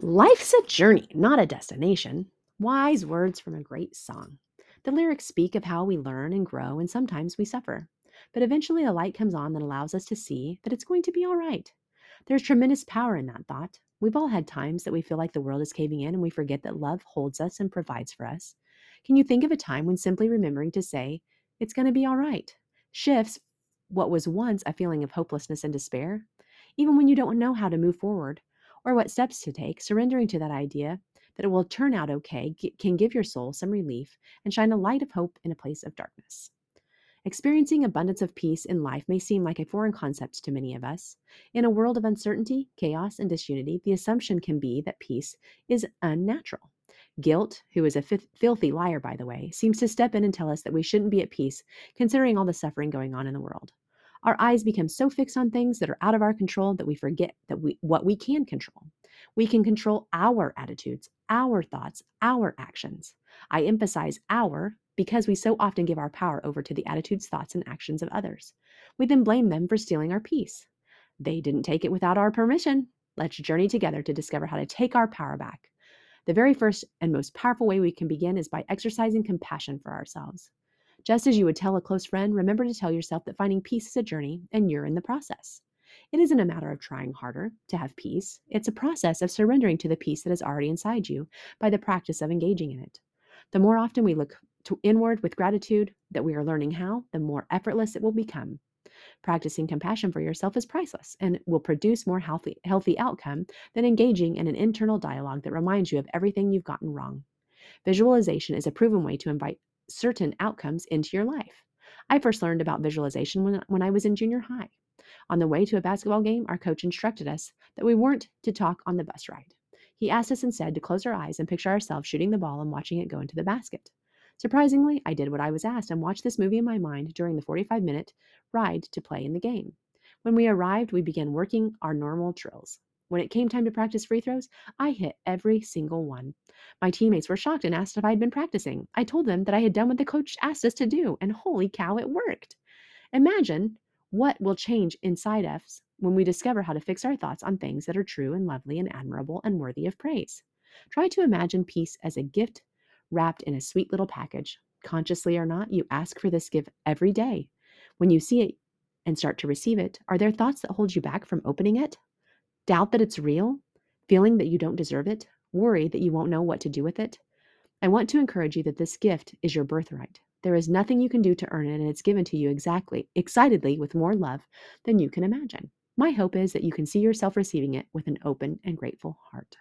Life's a journey, not a destination. Wise words from a great song. The lyrics speak of how we learn and grow, and sometimes we suffer. But eventually, a light comes on that allows us to see that it's going to be all right. There's tremendous power in that thought. We've all had times that we feel like the world is caving in and we forget that love holds us and provides for us. Can you think of a time when simply remembering to say, it's going to be all right, shifts what was once a feeling of hopelessness and despair? Even when you don't know how to move forward, or what steps to take, surrendering to that idea that it will turn out okay can give your soul some relief and shine a light of hope in a place of darkness. Experiencing abundance of peace in life may seem like a foreign concept to many of us. In a world of uncertainty, chaos, and disunity, the assumption can be that peace is unnatural. Guilt, who is a filthy liar, by the way, seems to step in and tell us that we shouldn't be at peace considering all the suffering going on in the world. Our eyes become so fixed on things that are out of our control that we forget that we what we can control. We can control our attitudes, our thoughts, our actions. I emphasize our because we so often give our power over to the attitudes, thoughts, and actions of others. We then blame them for stealing our peace. They didn't take it without our permission. Let's journey together to discover how to take our power back. The very first and most powerful way we can begin is by exercising compassion for ourselves. Just as you would tell a close friend, remember to tell yourself that finding peace is a journey and you're in the process. It isn't a matter of trying harder to have peace, it's a process of surrendering to the peace that is already inside you by the practice of engaging in it. The more often we look inward with gratitude that we are learning how, the more effortless it will become. Practicing compassion for yourself is priceless and will produce more healthy, healthy outcome than engaging in an internal dialogue that reminds you of everything you've gotten wrong. Visualization is a proven way to invite certain outcomes into your life. I first learned about visualization when, when I was in junior high. On the way to a basketball game, our coach instructed us that we weren't to talk on the bus ride. He asked us instead to close our eyes and picture ourselves shooting the ball and watching it go into the basket. Surprisingly, I did what I was asked and watched this movie in my mind during the 45 minute ride to play in the game. When we arrived, we began working our normal drills. When it came time to practice free throws, I hit every single one. My teammates were shocked and asked if I had been practicing. I told them that I had done what the coach asked us to do, and holy cow, it worked. Imagine what will change inside us when we discover how to fix our thoughts on things that are true and lovely and admirable and worthy of praise. Try to imagine peace as a gift wrapped in a sweet little package. Consciously or not, you ask for this gift every day. When you see it and start to receive it, are there thoughts that hold you back from opening it? Doubt that it's real, feeling that you don't deserve it, worry that you won't know what to do with it. I want to encourage you that this gift is your birthright. There is nothing you can do to earn it, and it's given to you exactly, excitedly, with more love than you can imagine. My hope is that you can see yourself receiving it with an open and grateful heart.